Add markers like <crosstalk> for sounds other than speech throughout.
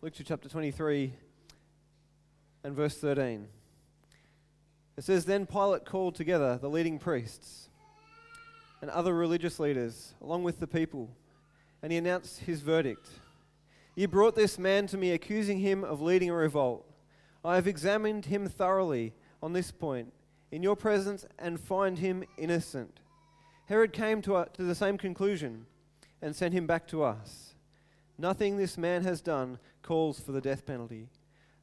Luke chapter 23 and verse 13. It says, Then Pilate called together the leading priests and other religious leaders, along with the people, and he announced his verdict. You brought this man to me, accusing him of leading a revolt. I have examined him thoroughly on this point in your presence and find him innocent. Herod came to, uh, to the same conclusion and sent him back to us. Nothing this man has done calls for the death penalty.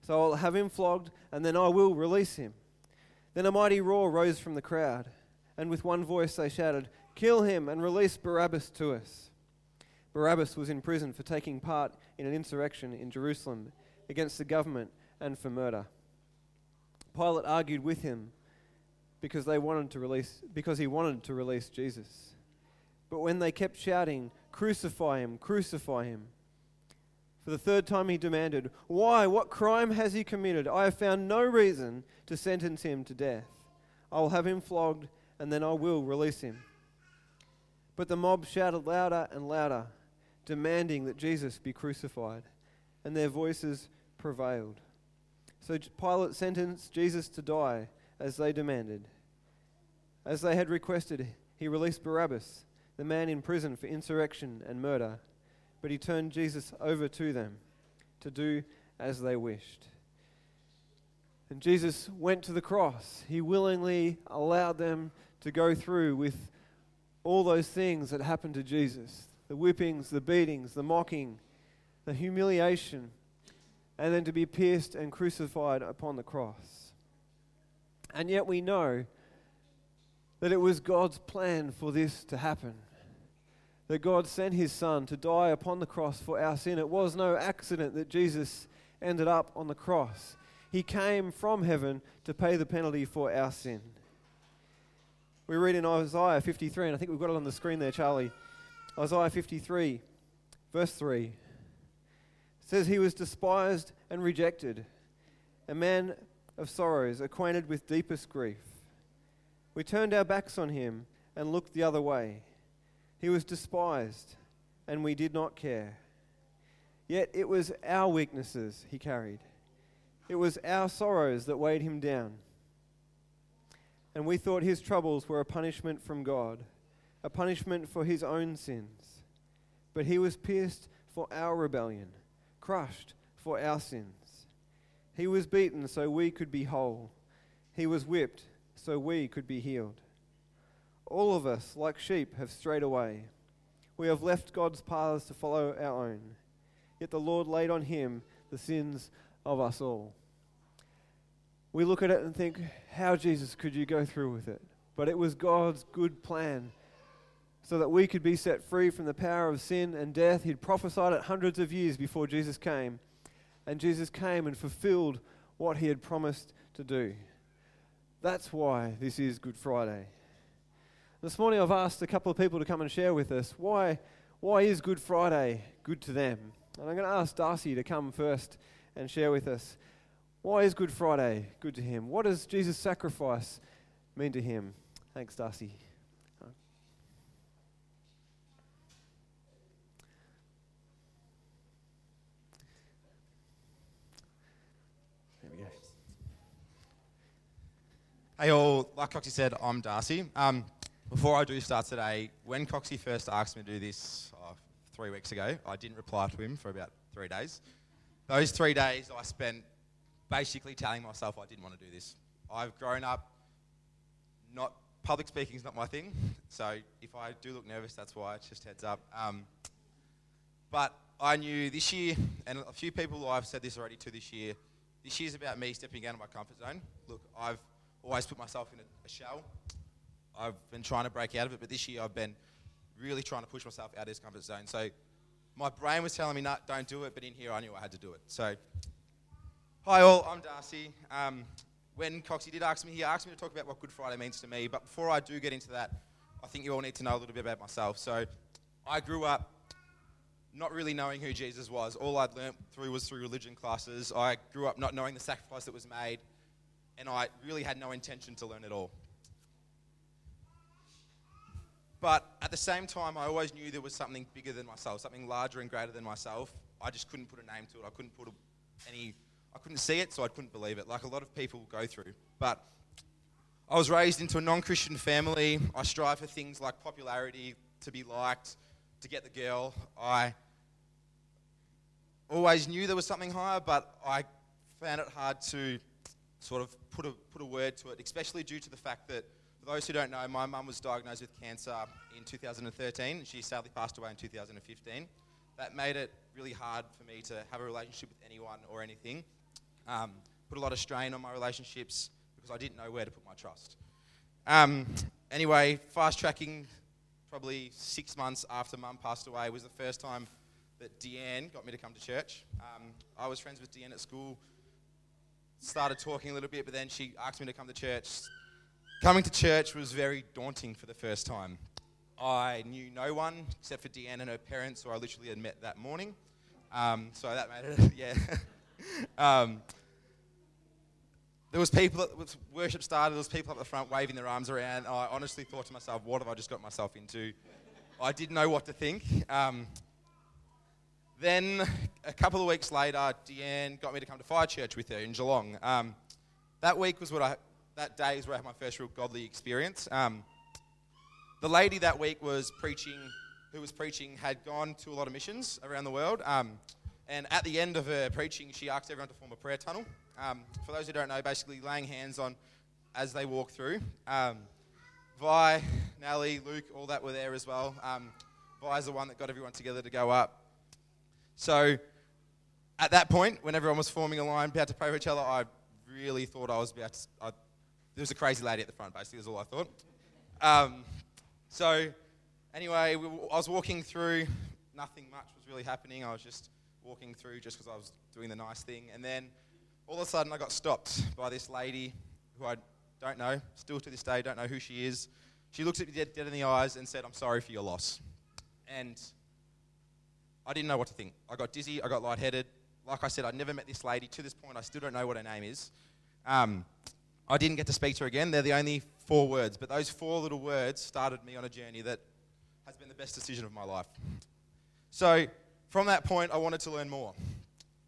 So I'll have him flogged, and then I will release him. Then a mighty roar rose from the crowd, and with one voice they shouted, Kill him and release Barabbas to us. Barabbas was in prison for taking part in an insurrection in Jerusalem against the government and for murder. Pilate argued with him because they wanted to release because he wanted to release Jesus. But when they kept shouting, "Crucify him, crucify him." For the third time he demanded, "Why? What crime has he committed? I have found no reason to sentence him to death. I will have him flogged and then I will release him." But the mob shouted louder and louder, demanding that Jesus be crucified, and their voices prevailed. So Pilate sentenced Jesus to die as they demanded. As they had requested, he released Barabbas, the man in prison for insurrection and murder, but he turned Jesus over to them to do as they wished. And Jesus went to the cross. He willingly allowed them to go through with all those things that happened to Jesus the whippings, the beatings, the mocking, the humiliation, and then to be pierced and crucified upon the cross. And yet we know that it was God's plan for this to happen. That God sent his son to die upon the cross for our sin. It was no accident that Jesus ended up on the cross. He came from heaven to pay the penalty for our sin. We read in Isaiah 53, and I think we've got it on the screen there, Charlie. Isaiah 53, verse 3. Says, He was despised and rejected, a man of sorrows, acquainted with deepest grief. We turned our backs on him and looked the other way. He was despised, and we did not care. Yet it was our weaknesses he carried, it was our sorrows that weighed him down. And we thought his troubles were a punishment from God, a punishment for his own sins. But he was pierced for our rebellion, crushed for our sins. He was beaten so we could be whole. He was whipped so we could be healed. All of us, like sheep, have strayed away. We have left God's paths to follow our own. Yet the Lord laid on him the sins of us all. We look at it and think, how, Jesus, could you go through with it? But it was God's good plan so that we could be set free from the power of sin and death. He'd prophesied it hundreds of years before Jesus came. And Jesus came and fulfilled what he had promised to do. That's why this is Good Friday. This morning I've asked a couple of people to come and share with us why, why is Good Friday good to them? And I'm going to ask Darcy to come first and share with us. Why is Good Friday good to him? What does Jesus' sacrifice mean to him? Thanks, Darcy. Hey all, like Coxie said, I'm Darcy. Um, before I do start today, when Coxie first asked me to do this uh, three weeks ago, I didn't reply to him for about three days. Those three days I spent basically telling myself I didn't want to do this. I've grown up, not public speaking is not my thing, so if I do look nervous, that's why. It's just heads up. Um, but I knew this year, and a few people I've said this already to this year. This year's about me stepping out of my comfort zone. Look, I've always put myself in a, a shell. I've been trying to break out of it, but this year I've been really trying to push myself out of this comfort zone. So my brain was telling me, no, don't do it, but in here I knew I had to do it. So, hi all, I'm Darcy. Um, when Coxie did ask me, he asked me to talk about what Good Friday means to me. But before I do get into that, I think you all need to know a little bit about myself. So, I grew up not really knowing who Jesus was. All I'd learnt through was through religion classes. I grew up not knowing the sacrifice that was made and I really had no intention to learn at all. But at the same time, I always knew there was something bigger than myself, something larger and greater than myself. I just couldn't put a name to it. I couldn't put a, any, I couldn't see it, so I couldn't believe it, like a lot of people go through. But I was raised into a non Christian family. I strive for things like popularity, to be liked, to get the girl. I always knew there was something higher, but I found it hard to sort of put a, put a word to it, especially due to the fact that, for those who don't know, my mum was diagnosed with cancer in 2013. She sadly passed away in 2015. That made it really hard for me to have a relationship with anyone or anything. Um, put a lot of strain on my relationships because I didn't know where to put my trust. Um, anyway, fast tracking, probably six months after mum passed away, was the first time that Deanne got me to come to church. Um, I was friends with Deanne at school, started talking a little bit, but then she asked me to come to church. Coming to church was very daunting for the first time. I knew no one except for Deanne and her parents, who I literally had met that morning. Um, so that made it, <laughs> yeah. um, there was people was worship started. There was people up the front waving their arms around. I honestly thought to myself, "What have I just got myself into?" I didn't know what to think. Um, then a couple of weeks later, Deanne got me to come to Fire Church with her in Geelong. Um, that week was what I, that day is where I had my first real godly experience. Um, the lady that week was preaching, who was preaching, had gone to a lot of missions around the world. Um, and at the end of her preaching, she asked everyone to form a prayer tunnel. Um, for those who don't know, basically laying hands on as they walk through. Um, Vi, Nally, Luke, all that were there as well. Um, Vi's the one that got everyone together to go up. So at that point, when everyone was forming a line, about to pray for each other, I really thought I was about to. I, there was a crazy lady at the front, basically, is all I thought. Um, so, anyway, we, I was walking through. Nothing much was really happening. I was just walking through just because I was doing the nice thing. And then all of a sudden, I got stopped by this lady who I don't know, still to this day, don't know who she is. She looked at me dead, dead in the eyes and said, I'm sorry for your loss. And I didn't know what to think. I got dizzy, I got lightheaded. Like I said, I'd never met this lady. To this point, I still don't know what her name is. Um, I didn't get to speak to her again. They're the only four words, but those four little words started me on a journey that has been the best decision of my life. So, from that point, I wanted to learn more.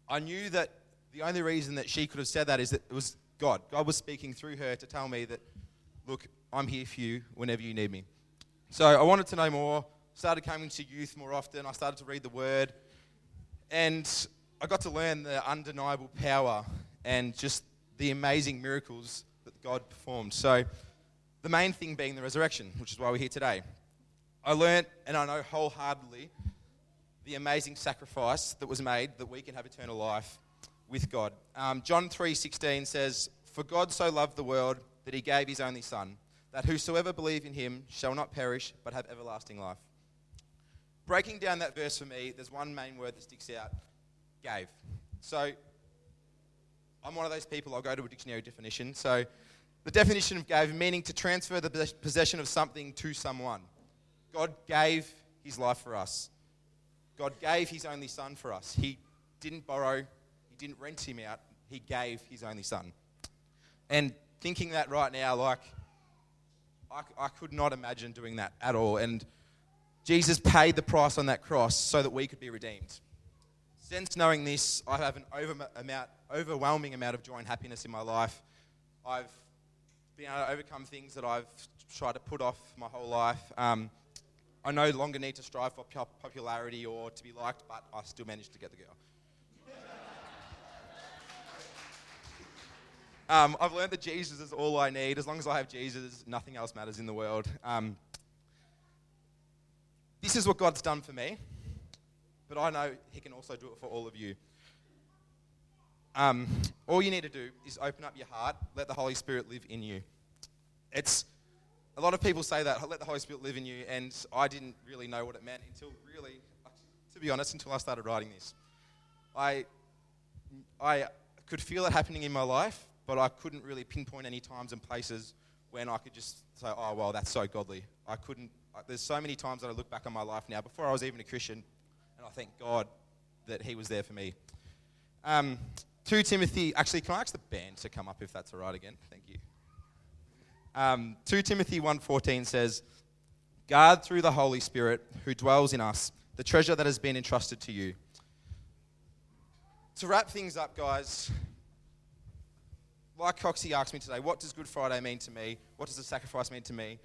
I knew that the only reason that she could have said that is that it was God. God was speaking through her to tell me that, look, I'm here for you whenever you need me. So, I wanted to know more started coming to youth more often. I started to read the Word. And I got to learn the undeniable power and just the amazing miracles that God performed. So, the main thing being the resurrection, which is why we're here today. I learned, and I know wholeheartedly, the amazing sacrifice that was made that we can have eternal life with God. Um, John 3:16 says, "For God so loved the world that he gave his only Son, that whosoever believe in him shall not perish but have everlasting life." breaking down that verse for me, there's one main word that sticks out gave. So I'm one of those people, I'll go to a dictionary definition. So the definition of gave, meaning to transfer the possession of something to someone. God gave his life for us. God gave his only son for us. He didn't borrow, he didn't rent him out, he gave his only son. And thinking that right now, like, I, I could not imagine doing that at all. And Jesus paid the price on that cross so that we could be redeemed. Since knowing this, I have an over amount, overwhelming amount of joy and happiness in my life. I've been able to overcome things that I've tried to put off my whole life. Um, I no longer need to strive for popularity or to be liked, but I still managed to get the girl. Um, I've learned that Jesus is all I need. As long as I have Jesus, nothing else matters in the world. Um, this is what God's done for me, but I know He can also do it for all of you. Um, all you need to do is open up your heart, let the Holy Spirit live in you. It's a lot of people say that, let the Holy Spirit live in you, and I didn't really know what it meant until really, to be honest, until I started writing this. I, I could feel it happening in my life, but I couldn't really pinpoint any times and places when I could just say, oh, well, that's so godly. I couldn't there's so many times that I look back on my life now, before I was even a Christian, and I thank God that He was there for me. Um, 2 Timothy, actually, can I ask the band to come up if that's all right again? Thank you. Um, 2 Timothy 1.14 says, Guard through the Holy Spirit who dwells in us the treasure that has been entrusted to you. to wrap things up, guys, like Coxie asked me today, what does Good Friday mean to me? What does the sacrifice mean to me?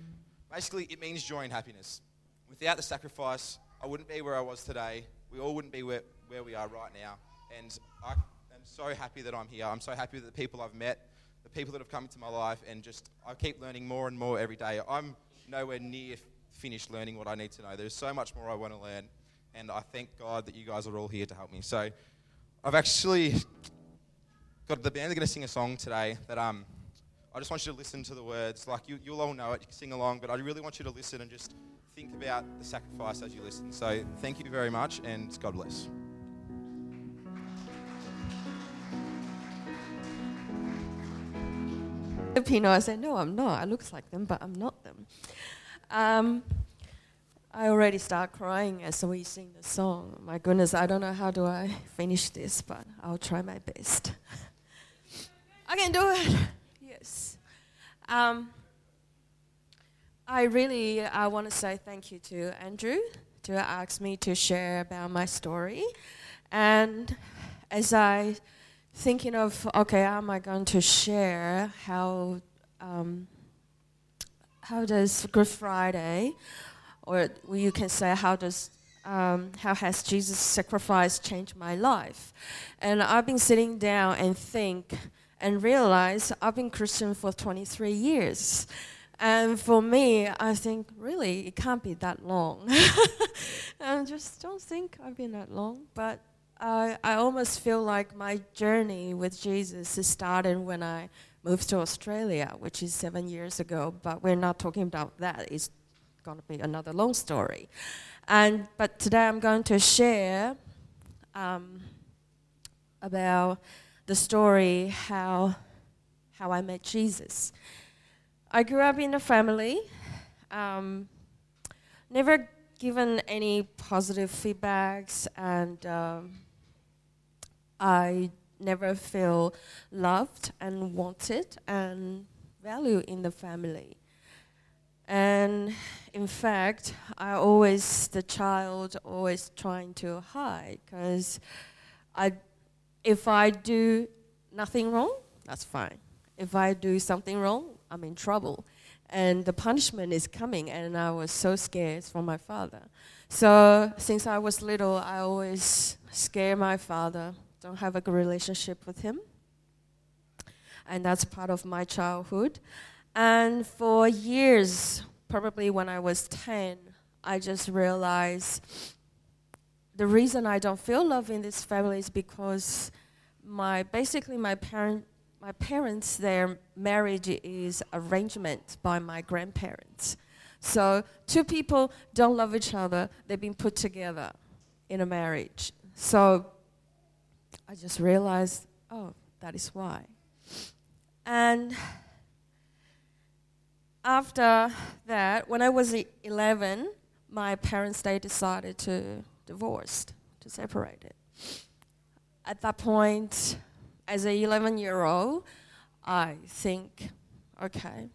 Basically, it means joy and happiness. Without the sacrifice, I wouldn't be where I was today. We all wouldn't be where, where we are right now. And I am so happy that I'm here. I'm so happy with the people I've met, the people that have come into my life, and just I keep learning more and more every day. I'm nowhere near finished learning what I need to know. There's so much more I want to learn. And I thank God that you guys are all here to help me. So I've actually got the band are going to sing a song today that um, I just want you to listen to the words. Like you, you'll all know it, you can sing along, but I really want you to listen and just think about the sacrifice as you listen. So thank you very much, and God bless. I said, no, I'm not. I look like them, but I'm not them. Um, I already start crying as we sing the song. My goodness, I don't know how do I finish this, but I'll try my best. <laughs> I can do it. Yes. Um, I really I want to say thank you to Andrew to ask me to share about my story, and as I thinking of okay, how am I going to share how um, how does Good Friday, or you can say how does um, how has Jesus' sacrifice changed my life? And I've been sitting down and think and realize I've been Christian for 23 years. And for me, I think really it can't be that long. I <laughs> just don't think I've been that long. But I, I almost feel like my journey with Jesus started when I moved to Australia, which is seven years ago. But we're not talking about that. It's going to be another long story. And but today I'm going to share um, about the story how how I met Jesus. I grew up in a family, um, never given any positive feedbacks, and um, I never feel loved and wanted and valued in the family. And in fact, I always the child always trying to hide because I if I do nothing wrong, that's fine. If I do something wrong, I'm in trouble. And the punishment is coming, and I was so scared for my father. So, since I was little, I always scare my father, don't have a good relationship with him. And that's part of my childhood. And for years, probably when I was 10, I just realized the reason I don't feel love in this family is because my basically my parent my parents their marriage is arrangement by my grandparents. So two people don't love each other, they've been put together in a marriage. So I just realized, oh, that is why. And after that, when I was 11, my parents they decided to divorce, to separate it. At that point, as a 11 year old, I think, okay,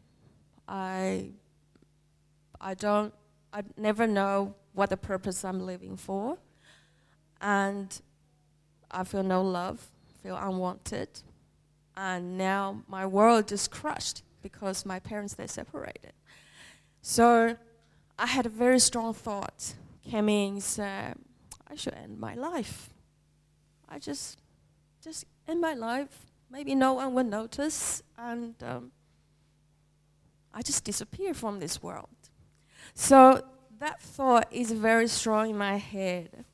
I, I don't, I never know what the purpose I'm living for, and I feel no love, feel unwanted, and now my world is crushed because my parents they separated. So I had a very strong thought came in said, I should end my life. I just just end my life. Maybe no one will notice, and um, I just disappear from this world. So that thought is very strong in my head.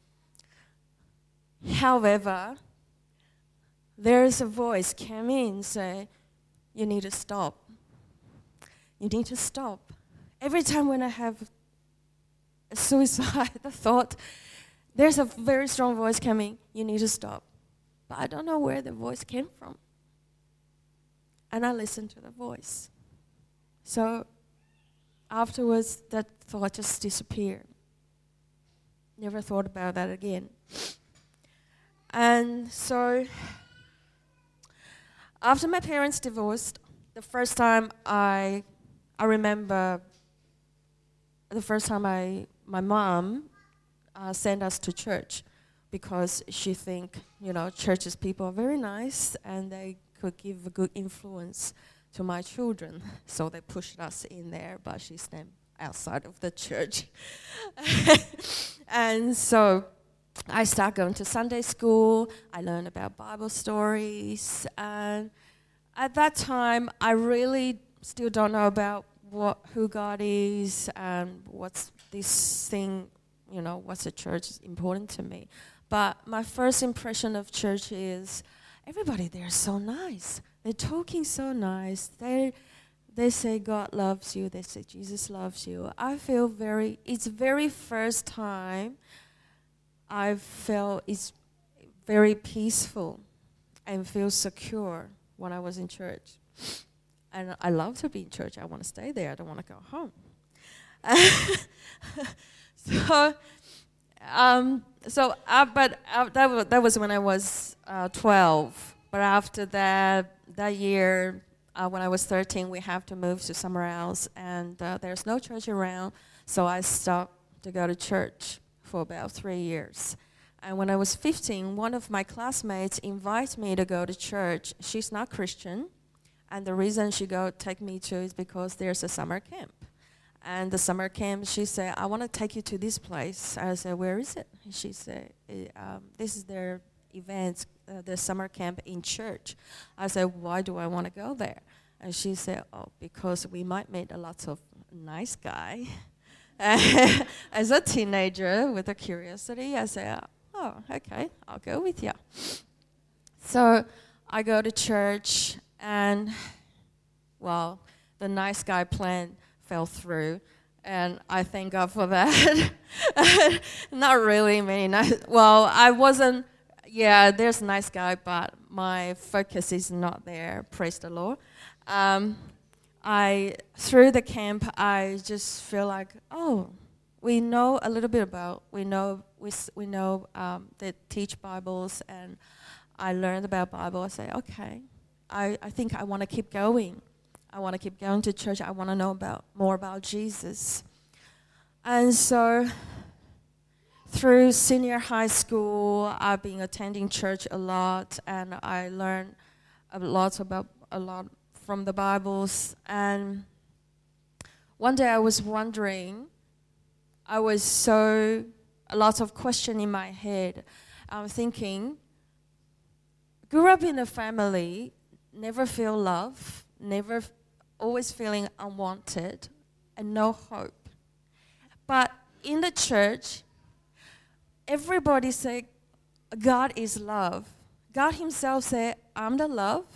However, there is a voice came in say, "You need to stop. You need to stop." Every time when I have a suicide, <laughs> thought, there's a very strong voice coming. You need to stop. But I don't know where the voice came from. And I listened to the voice. So afterwards, that thought just disappeared. Never thought about that again. And so after my parents divorced, the first time I I remember the first time I my mom uh, sent us to church because she think you know churches people are very nice and they could give a good influence to my children. <laughs> So they pushed us in there, but she stayed outside of the church. <laughs> and so I start going to Sunday school. I learn about Bible stories, and at that time, I really still don't know about what who God is and what's this thing, you know, what's a church is important to me. But my first impression of church is everybody there is so nice. They're talking so nice. They they say God loves you. They say Jesus loves you. I feel very. It's very first time I felt it's very peaceful and feel secure when I was in church. And I love to be in church. I want to stay there. I don't want to go home. <laughs> so, um, so uh, but uh, that, w- that was when I was uh, 12. But after that, that year, uh, when I was 13, we have to move to somewhere else, and uh, there's no church around. So I stopped to go to church for about three years. And when I was 15, one of my classmates invited me to go to church. She's not Christian, and the reason she go take me to is because there's a summer camp. And the summer camp, she said, "I want to take you to this place." I said, "Where is it?" She said, um, "This is their event, uh, the summer camp in church." I said, "Why do I want to go there?" And she said, "Oh, because we might meet a lot of nice guy." <laughs> As a teenager with a curiosity, I said, "Oh, okay, I'll go with you." So I go to church, and well, the nice guy plan fell through, and I thank God for that. <laughs> Not really many nice. Well, I wasn't. Yeah, there's a nice guy, but my focus is not there. Praise the Lord. Um, I through the camp, I just feel like, oh, we know a little bit about. We know we we know um, they teach Bibles, and I learned about Bible. I say, okay, I, I think I want to keep going. I want to keep going to church. I want to know about more about Jesus. And so through senior high school, I've been attending church a lot, and I learned a lot about a lot from the Bibles. And one day I was wondering, I was so a lot of question in my head. I'm thinking, grew up in a family, never feel love, never always feeling unwanted, and no hope. But in the church, everybody say God is love. God Himself said, I'm the love,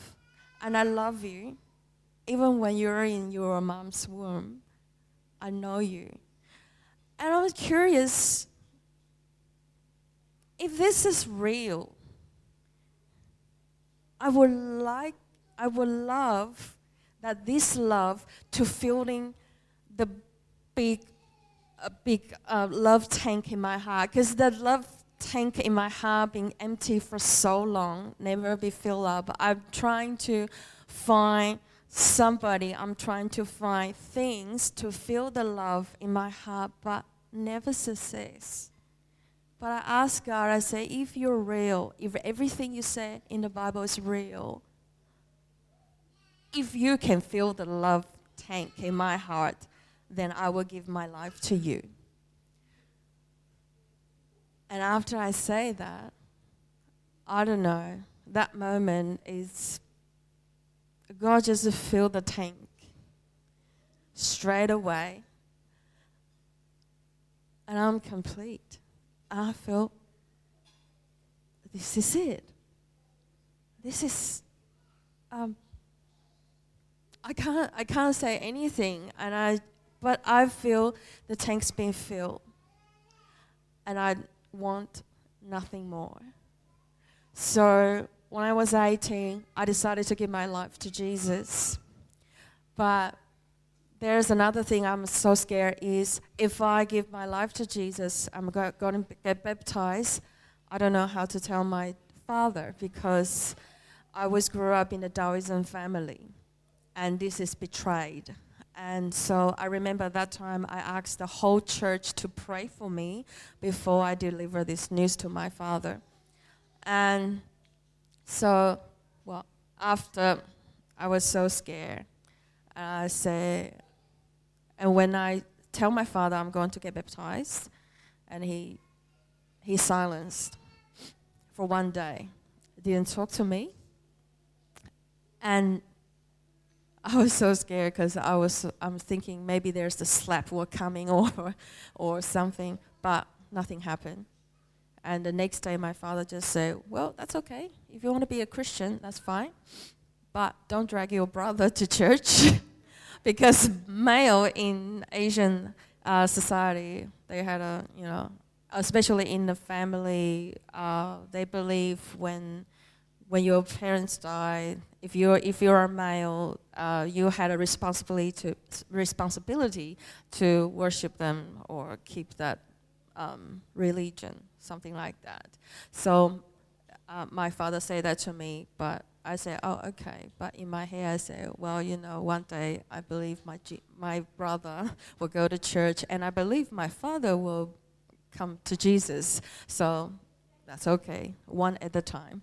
and I love you. Even when you're in your mom's womb, I know you. And I was curious if this is real. I would like, I would love that this love to filling the big, big uh, love tank in my heart, because that love tank in my heart been empty for so long, never be filled up. I'm trying to find somebody. I'm trying to find things to fill the love in my heart, but never success. But I ask God, I say, if you're real, if everything you say in the Bible is real, if you can fill the love tank in my heart, then I will give my life to you. And after I say that, I don't know, that moment is God just filled the tank straight away. And I'm complete. I feel this is it. This is um, I can't I can't say anything and I but I feel the tank's been filled and I want nothing more. So when I was 18, I decided to give my life to Jesus. But there's another thing I'm so scared is if I give my life to Jesus, I'm going to get baptized. I don't know how to tell my father because I was grew up in a Taoism family, and this is betrayed. And so I remember that time I asked the whole church to pray for me before I deliver this news to my father. And so, well, after I was so scared, I say, and when I tell my father I'm going to get baptized, and he he silenced for one day, didn't talk to me, and I was so scared because I was I'm thinking maybe there's the slap were coming <laughs> or or something, but nothing happened. And the next day, my father just said, "Well, that's okay. If you want to be a Christian, that's fine, but don't drag your brother to church, <laughs> because male in Asian uh, society, they had a you know, especially in the family, uh, they believe when when your parents died, if you're if you're a male, uh, you had a responsibility to responsibility to worship them or keep that um, religion, something like that. So uh, my father said that to me, but I said, oh, okay. But in my head, I said, well, you know, one day I believe my G- my brother <laughs> will go to church, and I believe my father will come to Jesus. So that's okay, one at a time.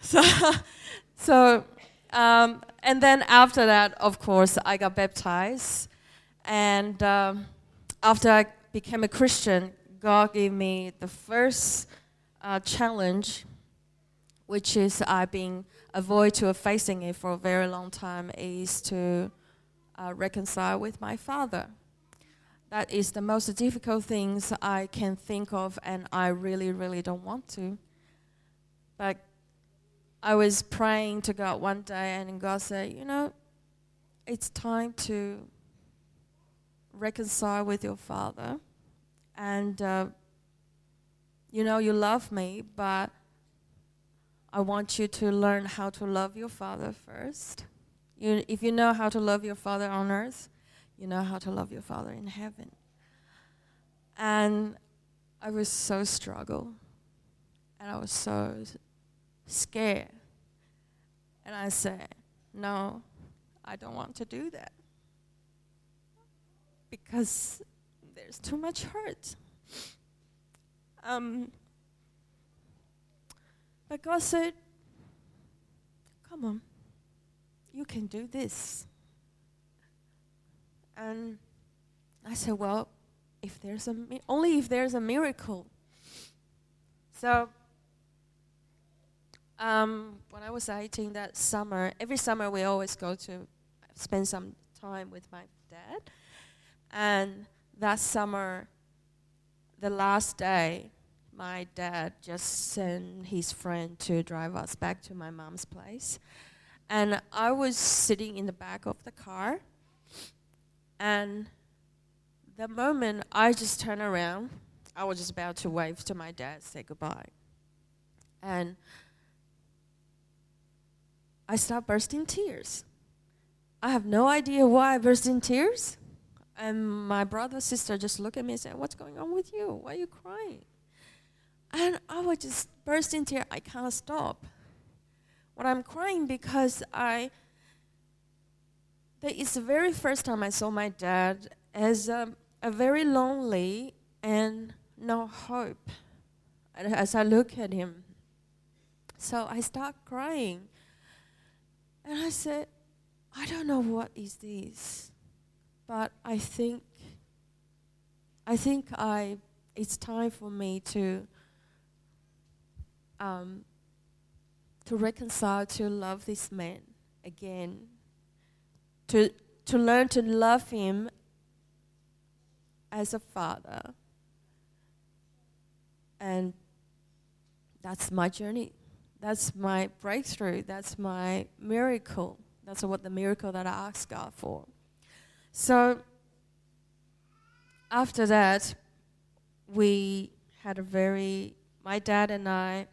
So, <laughs> so um, and then after that, of course, I got baptized. And um, after I became a Christian, God gave me the first uh, challenge, which is I've been avoid to facing it for a very long time, is to uh, reconcile with my father. That is the most difficult things I can think of, and I really, really don't want to. But I was praying to God one day, and God said, You know, it's time to reconcile with your father. And, uh, you know, you love me, but I want you to learn how to love your father first. You, if you know how to love your father on earth, you know how to love your father in heaven. And I was so struggle, and I was so scared. And I said, No, I don't want to do that. Because there's too much hurt. Um, but God said, Come on, you can do this. And I said, Well, if there's a mi- only if there's a miracle. So um, when I was 18 that summer, every summer we always go to spend some time with my dad. And that summer, the last day, my dad just sent his friend to drive us back to my mom's place. And I was sitting in the back of the car. And the moment I just turned around, I was just about to wave to my dad, say goodbye. And I start bursting tears. I have no idea why I burst in tears. And my brother, sister just look at me and say, What's going on with you? Why are you crying? And I would just burst in tears. I can't stop. What I'm crying because I that is the very first time I saw my dad as a, a very lonely and no hope as I look at him. So I start crying. I said, I don't know what is this, but I think I think I it's time for me to um, to reconcile to love this man again. To to learn to love him as a father. And that's my journey. That's my breakthrough. That's my miracle. That's what the miracle that I asked God for. So after that, we had a very, my dad and I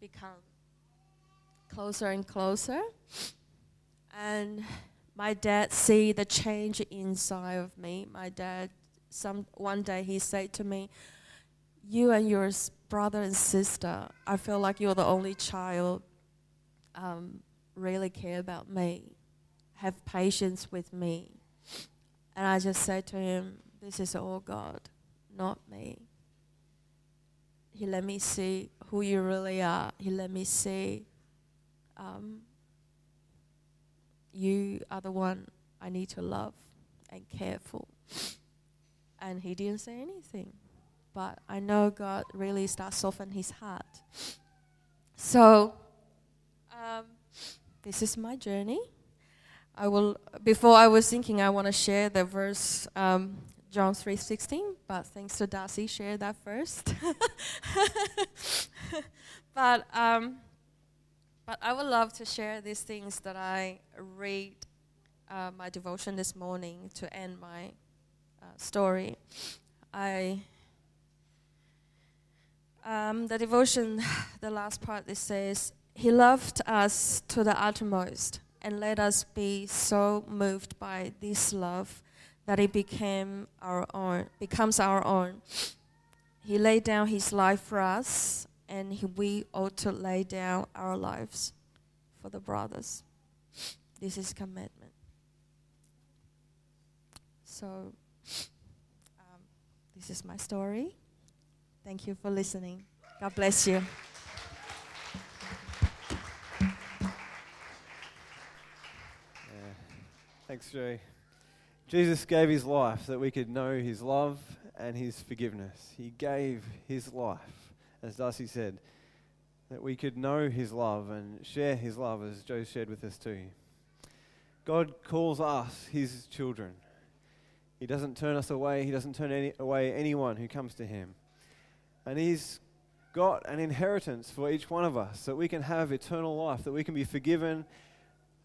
become closer and closer. And my dad see the change inside of me. My dad, some one day he said to me, "You and your brother and sister, I feel like you're the only child um, really care about me. have patience with me. And I just said to him, This is all God, not me. He let me see who you really are. He let me see um, you are the one I need to love and care for. And he didn't say anything. But I know God really starts soften his heart. So, um, this is my journey. I will. Before I was thinking, I want to share the verse um, John three sixteen, but thanks to Darcy, share that first. <laughs> but um, but I would love to share these things that I read uh, my devotion this morning to end my uh, story. I um, the devotion, <sighs> the last part, it says, He loved us to the uttermost, and let us be so moved by this love that it became our own, becomes our own. He laid down His life for us, and he, we ought to lay down our lives for the brothers. This is commitment. So, um, this is my story. Thank you for listening. God bless you. Yeah. Thanks, Jay. Jesus gave his life that we could know his love and his forgiveness. He gave his life, as Darcy said, that we could know his love and share his love, as Joe shared with us too. God calls us his children. He doesn't turn us away, he doesn't turn any, away anyone who comes to him. And he's got an inheritance for each one of us that we can have eternal life, that we can be forgiven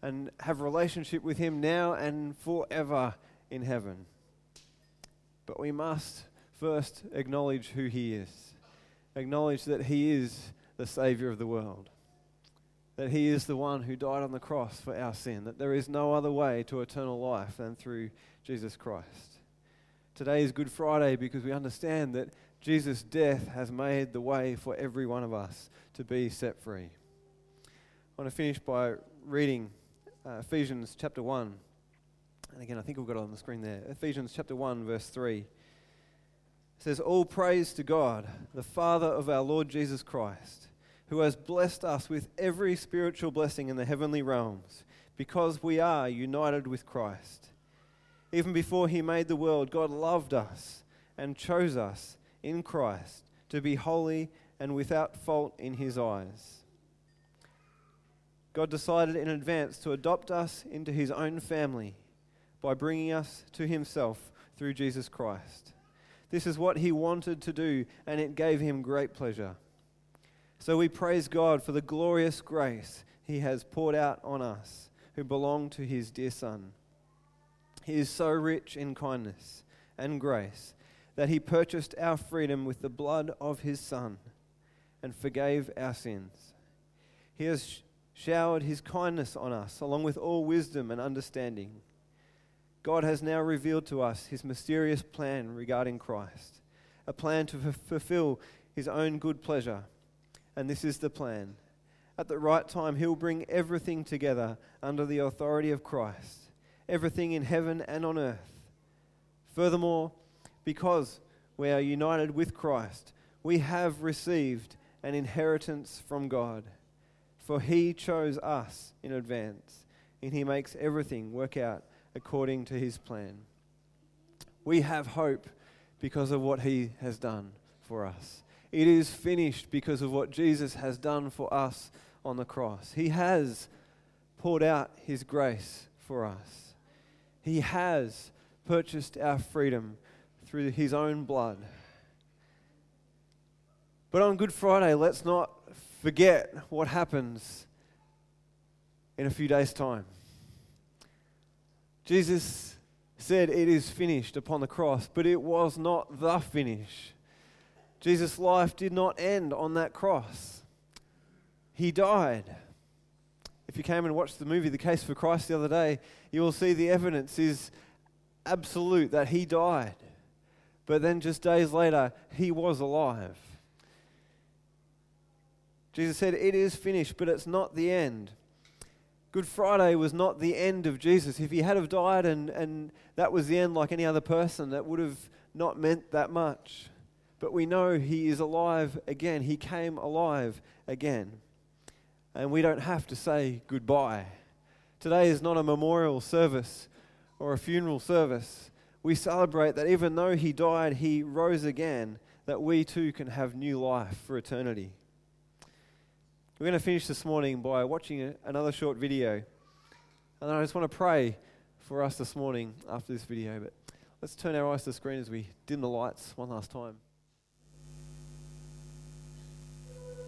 and have relationship with him now and forever in heaven. But we must first acknowledge who he is. Acknowledge that he is the savior of the world. That he is the one who died on the cross for our sin, that there is no other way to eternal life than through Jesus Christ. Today is Good Friday because we understand that Jesus' death has made the way for every one of us to be set free. I want to finish by reading uh, Ephesians chapter 1. And again, I think we've got it on the screen there. Ephesians chapter 1, verse 3. It says, All praise to God, the Father of our Lord Jesus Christ, who has blessed us with every spiritual blessing in the heavenly realms, because we are united with Christ. Even before he made the world, God loved us and chose us in Christ to be holy and without fault in his eyes. God decided in advance to adopt us into his own family by bringing us to himself through Jesus Christ. This is what he wanted to do, and it gave him great pleasure. So we praise God for the glorious grace he has poured out on us who belong to his dear Son. He is so rich in kindness and grace that he purchased our freedom with the blood of his Son and forgave our sins. He has showered his kindness on us, along with all wisdom and understanding. God has now revealed to us his mysterious plan regarding Christ, a plan to f- fulfill his own good pleasure. And this is the plan. At the right time, he'll bring everything together under the authority of Christ, everything in heaven and on earth. Furthermore, because we are united with Christ, we have received an inheritance from God. For he chose us in advance, and he makes everything work out according to his plan. We have hope because of what he has done for us. It is finished because of what Jesus has done for us on the cross. He has poured out his grace for us. He has purchased our freedom through his own blood. But on Good Friday, let's not forget what happens in a few days' time. Jesus said, It is finished upon the cross, but it was not the finish. Jesus' life did not end on that cross, he died. If you came and watched the movie The Case for Christ the other day, you will see the evidence is absolute that he died. But then just days later, he was alive. Jesus said, It is finished, but it's not the end. Good Friday was not the end of Jesus. If he had have died and, and that was the end like any other person, that would have not meant that much. But we know he is alive again. He came alive again. And we don't have to say goodbye. Today is not a memorial service or a funeral service. We celebrate that even though he died, he rose again, that we too can have new life for eternity. We're going to finish this morning by watching another short video. And I just want to pray for us this morning after this video. But let's turn our eyes to the screen as we dim the lights one last time.